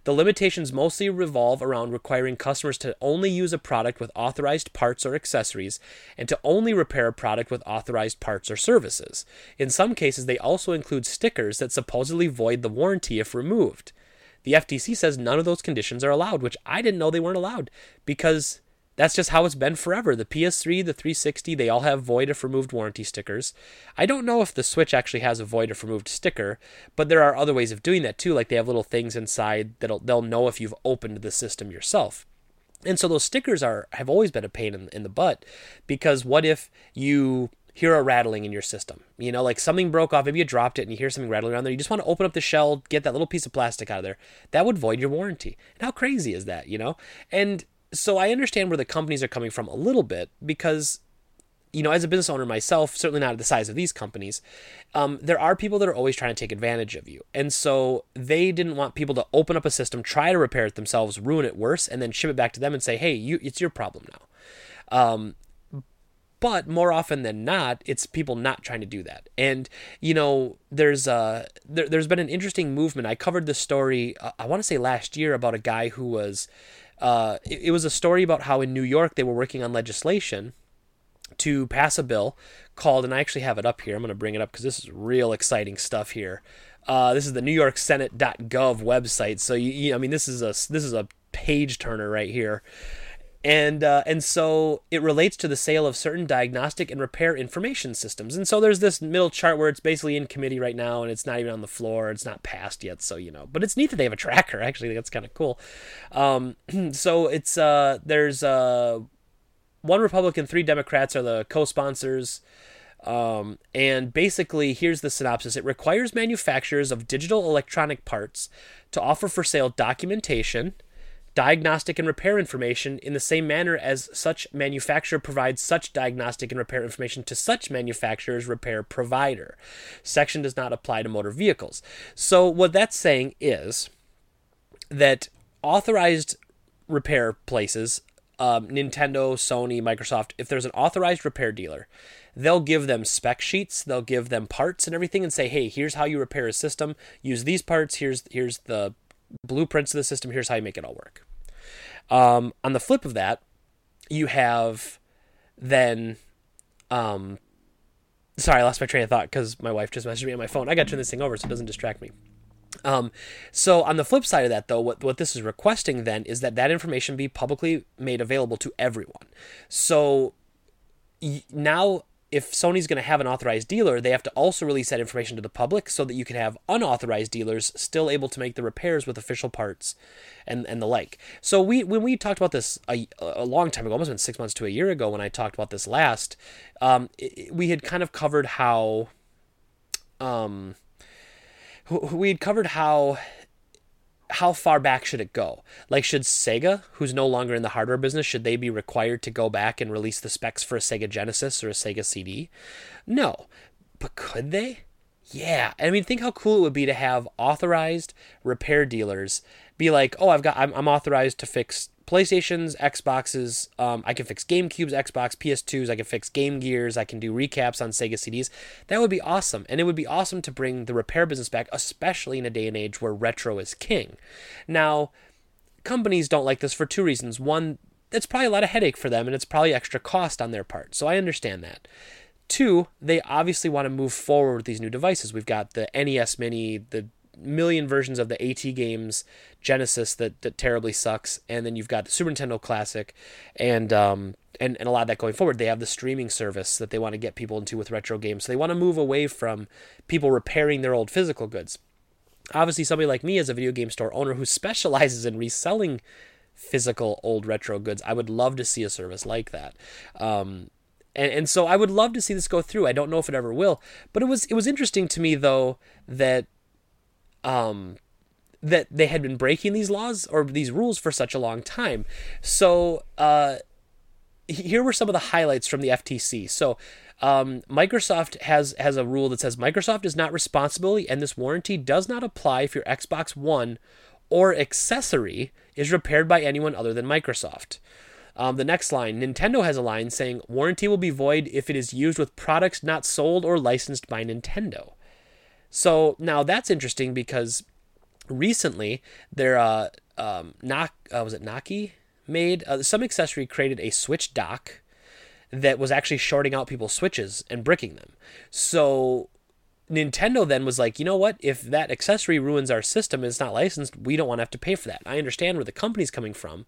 The limitations mostly revolve around requiring customers to only use a product with authorized parts or accessories and to only repair a product with authorized parts or services. In some cases, they also include stickers that supposedly void the warranty if removed. The FTC says none of those conditions are allowed, which I didn't know they weren't allowed because that's just how it's been forever. The PS3, the 360, they all have void if removed warranty stickers. I don't know if the Switch actually has a void if removed sticker, but there are other ways of doing that too. Like they have little things inside that'll they'll know if you've opened the system yourself. And so those stickers are have always been a pain in, in the butt because what if you hear a rattling in your system. You know, like something broke off, maybe you dropped it and you hear something rattling around there. You just want to open up the shell, get that little piece of plastic out of there. That would void your warranty. And how crazy is that, you know? And so I understand where the companies are coming from a little bit because you know, as a business owner myself, certainly not at the size of these companies, um, there are people that are always trying to take advantage of you. And so they didn't want people to open up a system, try to repair it themselves, ruin it worse, and then ship it back to them and say, hey, you, it's your problem now. Um, but more often than not it's people not trying to do that. And you know there's uh there, has been an interesting movement. I covered the story uh, i want to say last year about a guy who was uh it, it was a story about how in new york they were working on legislation to pass a bill called and i actually have it up here i'm going to bring it up because this is real exciting stuff here. Uh, this is the new york senate.gov website. So you, you i mean this is a this is a page turner right here and uh, and so it relates to the sale of certain diagnostic and repair information systems. And so there's this middle chart where it's basically in committee right now, and it's not even on the floor. It's not passed yet, so you know. But it's neat that they have a tracker. (laughs) Actually, that's kind of cool. Um, (clears throat) so it's uh, there's uh, one Republican, three Democrats are the co-sponsors. Um, and basically, here's the synopsis it requires manufacturers of digital electronic parts to offer for sale documentation diagnostic and repair information in the same manner as such manufacturer provides such diagnostic and repair information to such manufacturer's repair provider. Section does not apply to motor vehicles. So, what that's saying is that authorized repair places, um, Nintendo, Sony, Microsoft, if there's an authorized repair dealer, they'll give them spec sheets, they'll give them parts and everything, and say, "Hey, here's how you repair a system. Use these parts. Here's here's the blueprints of the system. Here's how you make it all work. Um, on the flip of that, you have then. Um, sorry, I lost my train of thought because my wife just messaged me on my phone. I got to turn this thing over so it doesn't distract me. Um, so on the flip side of that, though, what what this is requesting then is that that information be publicly made available to everyone. So now if Sony's going to have an authorized dealer, they have to also release that information to the public so that you can have unauthorized dealers still able to make the repairs with official parts and, and the like. So we when we talked about this a, a long time ago, almost been six months to a year ago when I talked about this last, um, it, we had kind of covered how um, we had covered how how far back should it go? Like, should Sega, who's no longer in the hardware business, should they be required to go back and release the specs for a Sega Genesis or a Sega CD? No. But could they? Yeah. I mean, think how cool it would be to have authorized repair dealers be like, oh, I've got, I'm, I'm authorized to fix PlayStations, Xboxes. Um, I can fix GameCubes, Xbox, PS2s. I can fix Game Gears. I can do recaps on Sega CDs. That would be awesome. And it would be awesome to bring the repair business back, especially in a day and age where retro is king. Now, companies don't like this for two reasons. One, it's probably a lot of headache for them and it's probably extra cost on their part. So I understand that. Two, they obviously want to move forward with these new devices. We've got the NES Mini, the million versions of the AtGames Genesis that, that terribly sucks, and then you've got the Super Nintendo Classic, and um, and and a lot of that going forward. They have the streaming service that they want to get people into with retro games. So they want to move away from people repairing their old physical goods. Obviously, somebody like me as a video game store owner who (laughs) specializes in reselling physical old retro goods, I would love to see a service like that. Um, and, and so I would love to see this go through. I don't know if it ever will, but it was it was interesting to me though that um, that they had been breaking these laws or these rules for such a long time. So uh, here were some of the highlights from the FTC. So um, Microsoft has has a rule that says Microsoft is not responsible, and this warranty does not apply if your Xbox One or accessory is repaired by anyone other than Microsoft. Um, the next line Nintendo has a line saying, warranty will be void if it is used with products not sold or licensed by Nintendo. So now that's interesting because recently there, uh, um, uh, was it Naki made uh, some accessory created a Switch dock that was actually shorting out people's switches and bricking them. So Nintendo then was like, you know what? If that accessory ruins our system and it's not licensed, we don't want to have to pay for that. I understand where the company's coming from,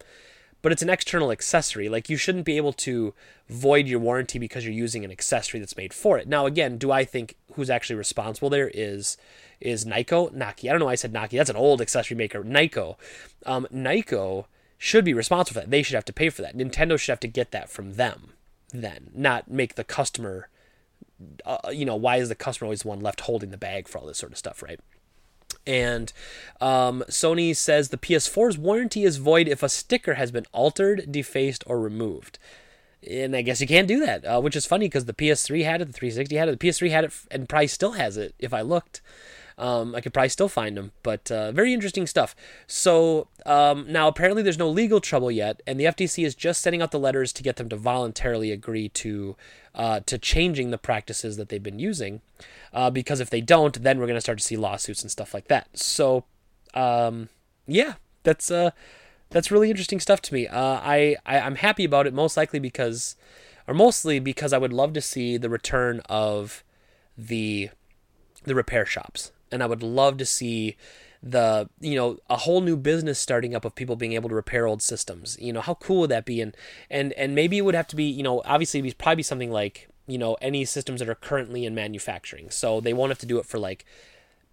but it's an external accessory. Like you shouldn't be able to void your warranty because you're using an accessory that's made for it. Now, again, do I think who's actually responsible there is is Nyko Naki? I don't know why I said Naki. That's an old accessory maker. Nyko, um, Nyko should be responsible for that. They should have to pay for that. Nintendo should have to get that from them then, not make the customer. Uh, you know, why is the customer always the one left holding the bag for all this sort of stuff, right? And um, Sony says the PS4's warranty is void if a sticker has been altered, defaced, or removed. And I guess you can't do that, uh, which is funny because the PS3 had it, the 360 had it, the PS3 had it, and probably still has it if I looked. Um, I could probably still find them, but uh, very interesting stuff. So um, now apparently there's no legal trouble yet, and the FTC is just sending out the letters to get them to voluntarily agree to uh, to changing the practices that they've been using. Uh, because if they don't, then we're going to start to see lawsuits and stuff like that. So um, yeah, that's uh, that's really interesting stuff to me. Uh, I, I I'm happy about it, most likely because, or mostly because I would love to see the return of the the repair shops and I would love to see the you know a whole new business starting up of people being able to repair old systems. You know how cool would that be? And and and maybe it would have to be you know obviously it'd probably be something like you know any systems that are currently in manufacturing. So they won't have to do it for like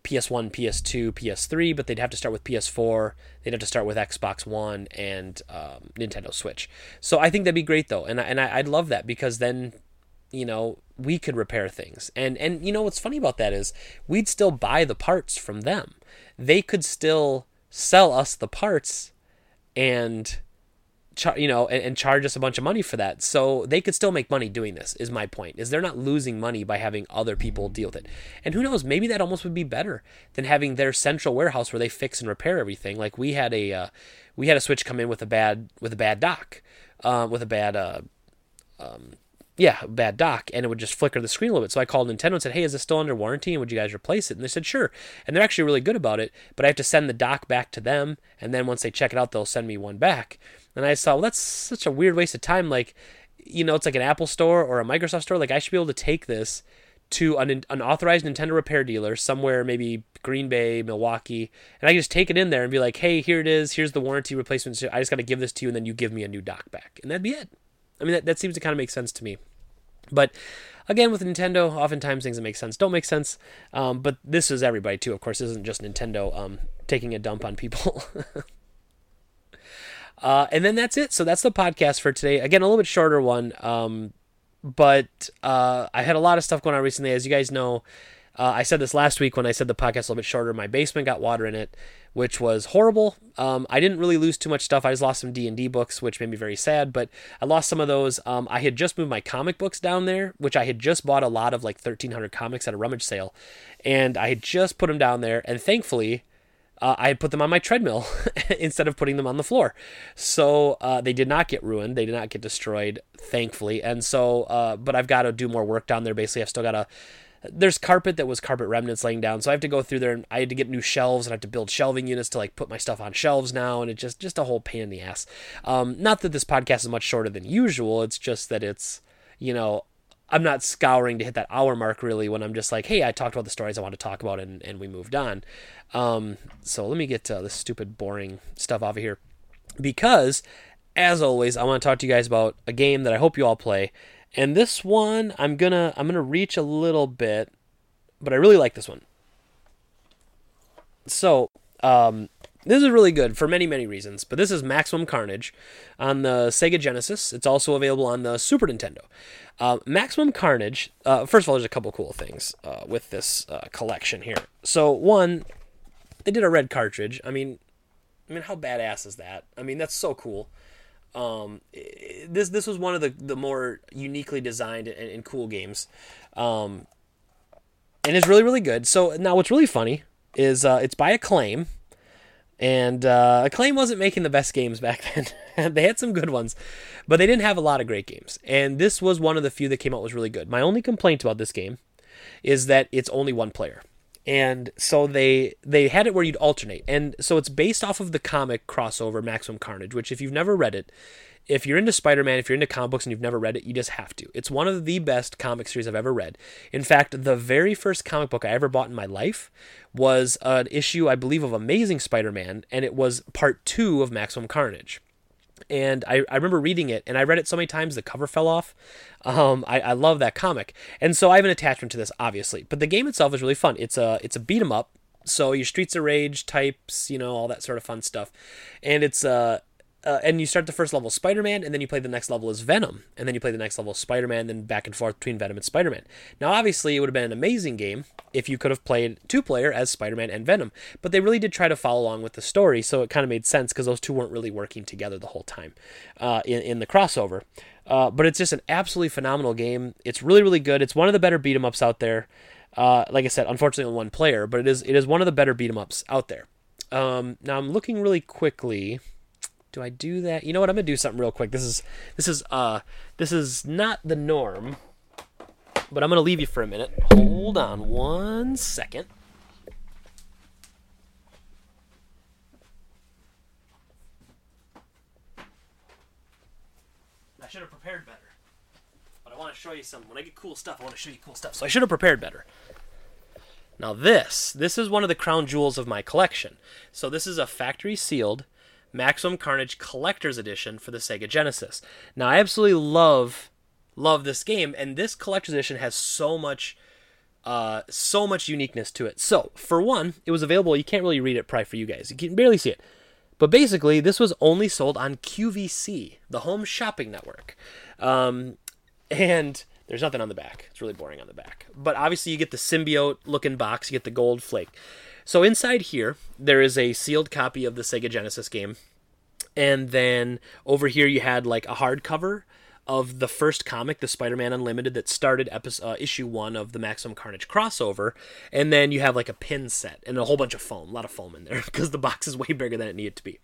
ps1 ps2 ps3 but they'd have to start with ps4 they'd have to start with xbox one and um, nintendo switch. So i think that'd be great though. And, and I, i'd love that because then you know we could repair things. And and you know what's funny about that is we'd still buy the parts from them. They could still sell us the parts and char- you know and, and, charge us a bunch of money for that. So they could still make money doing this is my point is they're not losing money by having other people deal with it. And who knows maybe that almost would be better than having their central warehouse where they fix and repair everything. Like we had a uh, we had a switch come in with a bad with a bad dock uh, with a bad uh, um, yeah, bad dock, and it would just flicker the screen a little bit. So I called Nintendo and said, hey, is this still under warranty? And would you guys replace it? And they said, sure. And they're actually really good about it, but I have to send the dock back to them, and then once they check it out, they'll send me one back. And I saw, well, that's such a weird waste of time. Like, you know, it's like an Apple store or a Microsoft store. Like, I should be able to take this to an, authorized Nintendo repair dealer somewhere, maybe Green Bay, Milwaukee, and I can just take it in there and be like, hey, here it is. Here's the warranty replacement. I just got to give this to you, and then you give me a new dock back. And that'd be it. I mean, that, that seems to kind of make sense to me. But again, with Nintendo, oftentimes things that make sense don't make sense. Um, but this is everybody too. Of course, this isn't just Nintendo um, taking a dump on people. (laughs) uh, and then that's it. So that's the podcast for today. Again, a little bit shorter one. Um, but uh, I had a lot of stuff going on recently. As you guys know, uh, I said this last week when I said the podcast a little bit shorter. My basement got water in it, which was horrible. Um, I didn't really lose too much stuff. I just lost some D and D books, which made me very sad. But I lost some of those. Um, I had just moved my comic books down there, which I had just bought a lot of like 1,300 comics at a rummage sale, and I had just put them down there. And thankfully, uh, I had put them on my treadmill (laughs) instead of putting them on the floor. So uh, they did not get ruined. They did not get destroyed, thankfully. And so, uh, but I've got to do more work down there. Basically, I've still got to there's carpet that was carpet remnants laying down, so I have to go through there and I had to get new shelves and I have to build shelving units to like put my stuff on shelves now, and it just just a whole pain in the ass. Um, not that this podcast is much shorter than usual, it's just that it's you know I'm not scouring to hit that hour mark really when I'm just like, hey, I talked about the stories I want to talk about and, and we moved on. Um, so let me get uh, this stupid, boring stuff off of here. Because, as always, I want to talk to you guys about a game that I hope you all play. And this one, I'm gonna I'm gonna reach a little bit, but I really like this one. So, um, this is really good for many many reasons. But this is Maximum Carnage on the Sega Genesis. It's also available on the Super Nintendo. Uh, Maximum Carnage. Uh, first of all, there's a couple cool things uh, with this uh, collection here. So one, they did a red cartridge. I mean, I mean, how badass is that? I mean, that's so cool. Um, this this was one of the, the more uniquely designed and, and cool games, um, and it's really really good. So now what's really funny is uh, it's by Acclaim, and uh, Acclaim wasn't making the best games back (laughs) then. they had some good ones, but they didn't have a lot of great games. And this was one of the few that came out was really good. My only complaint about this game is that it's only one player. And so they they had it where you'd alternate. And so it's based off of the comic crossover Maximum Carnage, which if you've never read it, if you're into Spider-Man, if you're into comic books and you've never read it, you just have to. It's one of the best comic series I've ever read. In fact, the very first comic book I ever bought in my life was an issue, I believe, of Amazing Spider-Man, and it was part two of Maximum Carnage and I, I remember reading it and I read it so many times the cover fell off. Um, I, I love that comic, and so I have an attachment to this, obviously. But the game itself is really fun. It's a it's a beat 'em up, so your Streets of Rage types, you know, all that sort of fun stuff, and it's uh uh, and you start the first level Spider-Man, and then you play the next level as Venom, and then you play the next level Spider-Man, then back and forth between Venom and Spider-Man. Now, obviously, it would have been an amazing game if you could have played two-player as Spider-Man and Venom, but they really did try to follow along with the story, so it kind of made sense because those two weren't really working together the whole time uh, in in the crossover. Uh, but it's just an absolutely phenomenal game. It's really really good. It's one of the better beat 'em ups out there. Uh, like I said, unfortunately, one player, but it is it is one of the better beat 'em ups out there. Um, now I'm looking really quickly do I do that? You know what? I'm gonna do something real quick. This is this is uh this is not the norm, but I'm gonna leave you for a minute. Hold on one second. I should have prepared better. But I want to show you something. When I get cool stuff, I want to show you cool stuff. So I should have prepared better. Now this, this is one of the crown jewels of my collection. So this is a factory sealed Maximum Carnage Collector's Edition for the Sega Genesis. Now, I absolutely love love this game, and this collector's edition has so much uh, so much uniqueness to it. So, for one, it was available. You can't really read it probably for you guys. You can barely see it. But basically, this was only sold on QVC, the home shopping network. Um, and there's nothing on the back. It's really boring on the back. But obviously, you get the symbiote looking box, you get the gold flake. So inside here, there is a sealed copy of the Sega Genesis game. And then over here, you had like a hardcover of the first comic, the Spider-Man Unlimited, that started episode, uh, issue one of the Maximum Carnage crossover, and then you have like a pin set and a whole bunch of foam, a lot of foam in there (laughs) because the box is way bigger than it needed to be.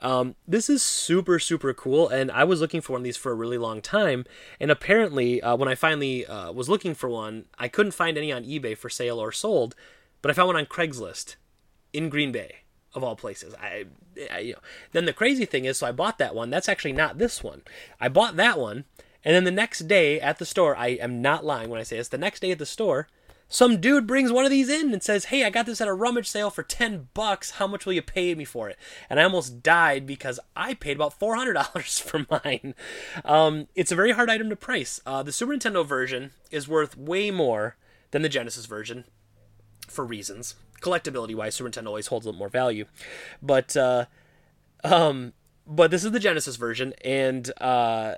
Um, this is super super cool, and I was looking for one of these for a really long time, and apparently uh, when I finally uh, was looking for one, I couldn't find any on eBay for sale or sold, but I found one on Craigslist in Green Bay of all places. I, I, you know. Then the crazy thing is, so I bought that one. That's actually not this one. I bought that one, and then the next day at the store, I am not lying when I say this. The next day at the store, some dude brings one of these in and says, "Hey, I got this at a rummage sale for ten bucks. How much will you pay me for it?" And I almost died because I paid about four hundred dollars (laughs) for mine. Um, it's a very hard item to price. Uh, the Super Nintendo version is worth way more than the Genesis version for reasons. Collectability wise, Super Nintendo always holds a little more value. But uh, um, but this is the Genesis version, and uh,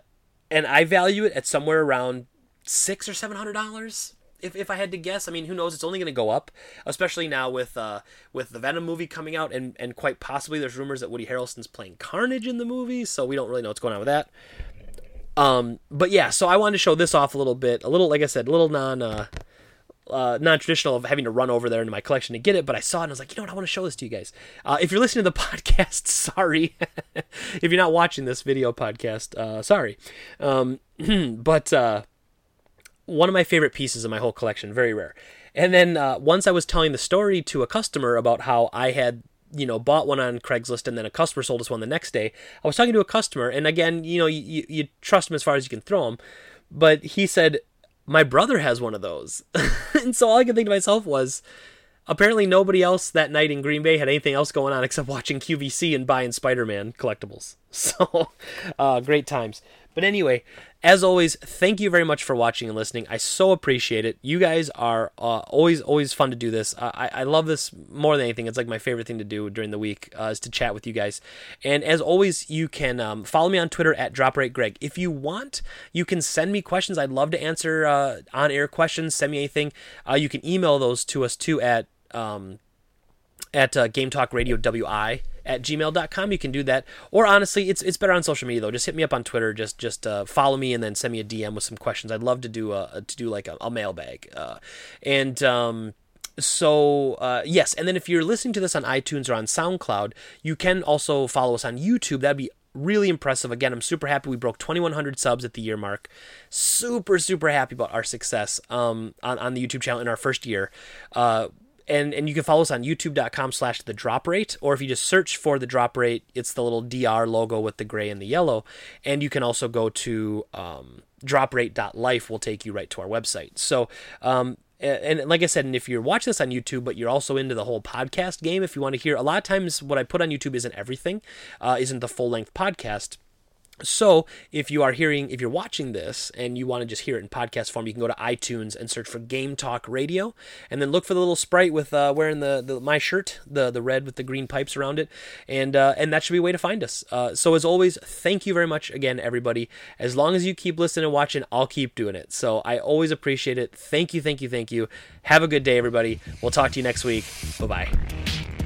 and I value it at somewhere around six or seven hundred dollars. If, if I had to guess, I mean, who knows? It's only going to go up, especially now with uh, with the Venom movie coming out, and, and quite possibly there's rumors that Woody Harrelson's playing Carnage in the movie, so we don't really know what's going on with that. Um, but yeah, so I wanted to show this off a little bit, a little, like I said, a little non uh, uh, non-traditional of having to run over there into my collection to get it, but I saw it and I was like, you know what, I want to show this to you guys. Uh, if you're listening to the (laughs) podcast, sorry. (laughs) if you're not watching this video podcast, uh, sorry. Um, (clears throat) but uh, one of my favorite pieces of my whole collection, very rare. And then uh, once I was telling the story to a customer about how I had you know bought one on Craigslist and then a customer sold us one the next day. I was talking to a customer and again, you know, you, you trust him as far as you can throw him, but he said my brother has one of those. (laughs) and so all I could think to myself was, apparently nobody else that night in Green Bay had anything else going on except watching QVC and buying Spider-Man collectibles. (laughs) So, uh, great times. But anyway, as always, thank you very much for watching and listening. I so appreciate it. You guys are uh, always, always fun to do this. Uh, I, I love this more than anything. It's like my favorite thing to do during the week uh, is to chat with you guys. And as always, you can um, follow me on Twitter at DropRateGreg. If you want, you can send me questions. I'd love to answer uh, on air questions. Send me anything. Uh, you can email those to us too at um, at uh, Game Talk Radio WI at gmail.com. You can do that. Or honestly, it's it's better on social media though. Just hit me up on Twitter. Just just uh, follow me and then send me a DM with some questions. I'd love to do a to do like a, a mailbag. Uh, and um, so uh, yes, and then if you're listening to this on iTunes or on SoundCloud, you can also follow us on YouTube. That'd be really impressive. Again, I'm super happy we broke 2,100 subs at the year mark. Super, super happy about our success um, on, on the YouTube channel in our first year. And and you can follow us on youtube.com slash the drop rate or if you just search for the drop rate it's the little dr logo with the gray and the yellow and you can also go to um, droprate.life will take you right to our website so um, and like I said, and if you're watching this on YouTube, but you're also into the whole podcast game, if you want to hear, a lot of times what I put on YouTube isn't everything, uh, isn't the full length podcast. So, if you are hearing, if you're watching this and you want to just hear it in podcast form, you can go to iTunes and search for Game Talk Radio, and then look for the little sprite with uh, wearing the, the my shirt, the the red with the green pipes around it, and uh, and that should be a way to find us. Uh, so, as always, thank you very much again, everybody. As long as you keep listening and watching, I'll keep doing it. So, I always appreciate it. Thank you, thank you, thank you. Have a good day, everybody. We'll talk to you next week. Bye bye.